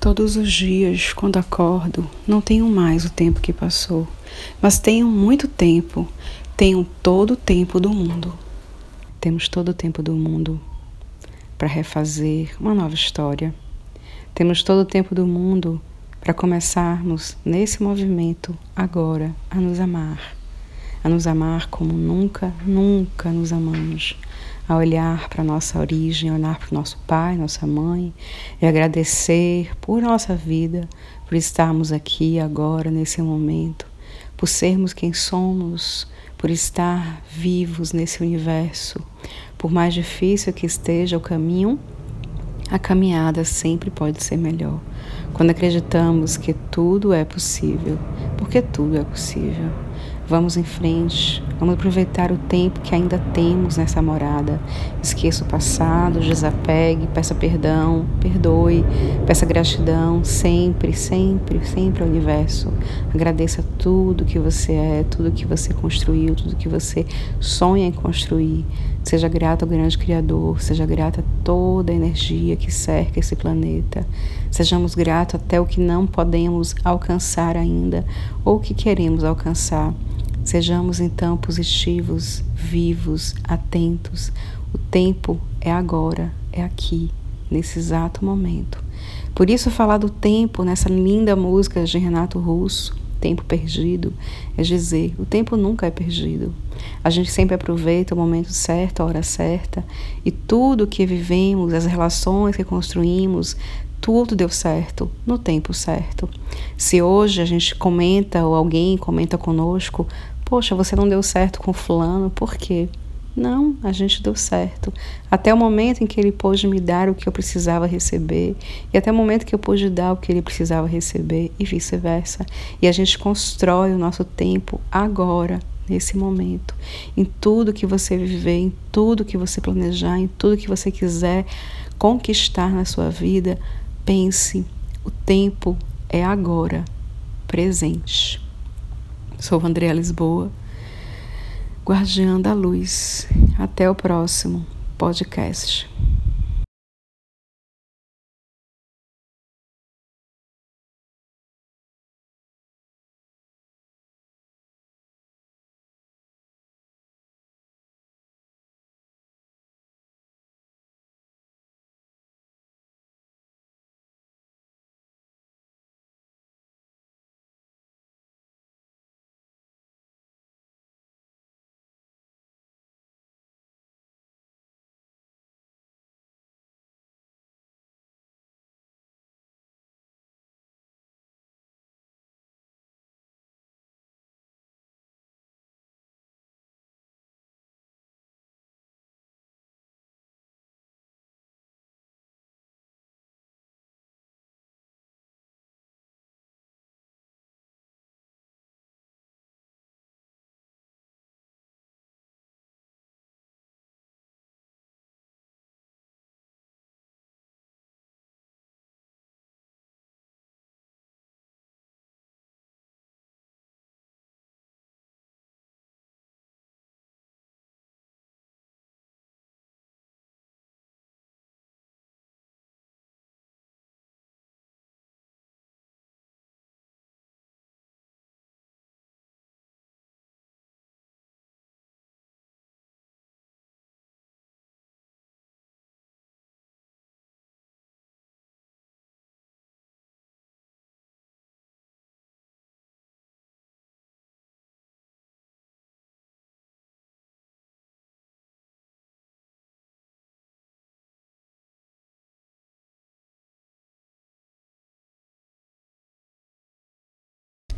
Todos os dias, quando acordo, não tenho mais o tempo que passou, mas tenho muito tempo, tenho todo o tempo do mundo. Temos todo o tempo do mundo para refazer uma nova história. Temos todo o tempo do mundo para começarmos nesse movimento agora a nos amar, a nos amar como nunca, nunca nos amamos a olhar para a nossa origem, olhar para o nosso pai, nossa mãe e agradecer por nossa vida, por estarmos aqui agora, nesse momento, por sermos quem somos, por estar vivos nesse universo. Por mais difícil que esteja o caminho, a caminhada sempre pode ser melhor. Quando acreditamos que tudo é possível, porque tudo é possível. Vamos em frente, vamos aproveitar o tempo que ainda temos nessa morada. Esqueça o passado, desapegue, peça perdão, perdoe, peça gratidão sempre, sempre, sempre ao universo. Agradeça tudo que você é, tudo que você construiu, tudo que você sonha em construir. Seja grato ao grande Criador, seja grato a toda a energia que cerca esse planeta. Sejamos gratos até o que não podemos alcançar ainda ou que queremos alcançar. Sejamos então positivos, vivos, atentos. O tempo é agora, é aqui, nesse exato momento. Por isso, falar do tempo nessa linda música de Renato Russo, Tempo Perdido, é dizer: o tempo nunca é perdido. A gente sempre aproveita o momento certo, a hora certa, e tudo que vivemos, as relações que construímos, tudo deu certo no tempo certo. Se hoje a gente comenta ou alguém comenta conosco, Poxa, você não deu certo com fulano, por quê? Não, a gente deu certo. Até o momento em que ele pôde me dar o que eu precisava receber, e até o momento que eu pude dar o que ele precisava receber, e vice-versa. E a gente constrói o nosso tempo agora, nesse momento. Em tudo que você viver, em tudo que você planejar, em tudo que você quiser conquistar na sua vida, pense: o tempo é agora, presente. Sou Andréa Lisboa, guardiã da luz. Até o próximo podcast.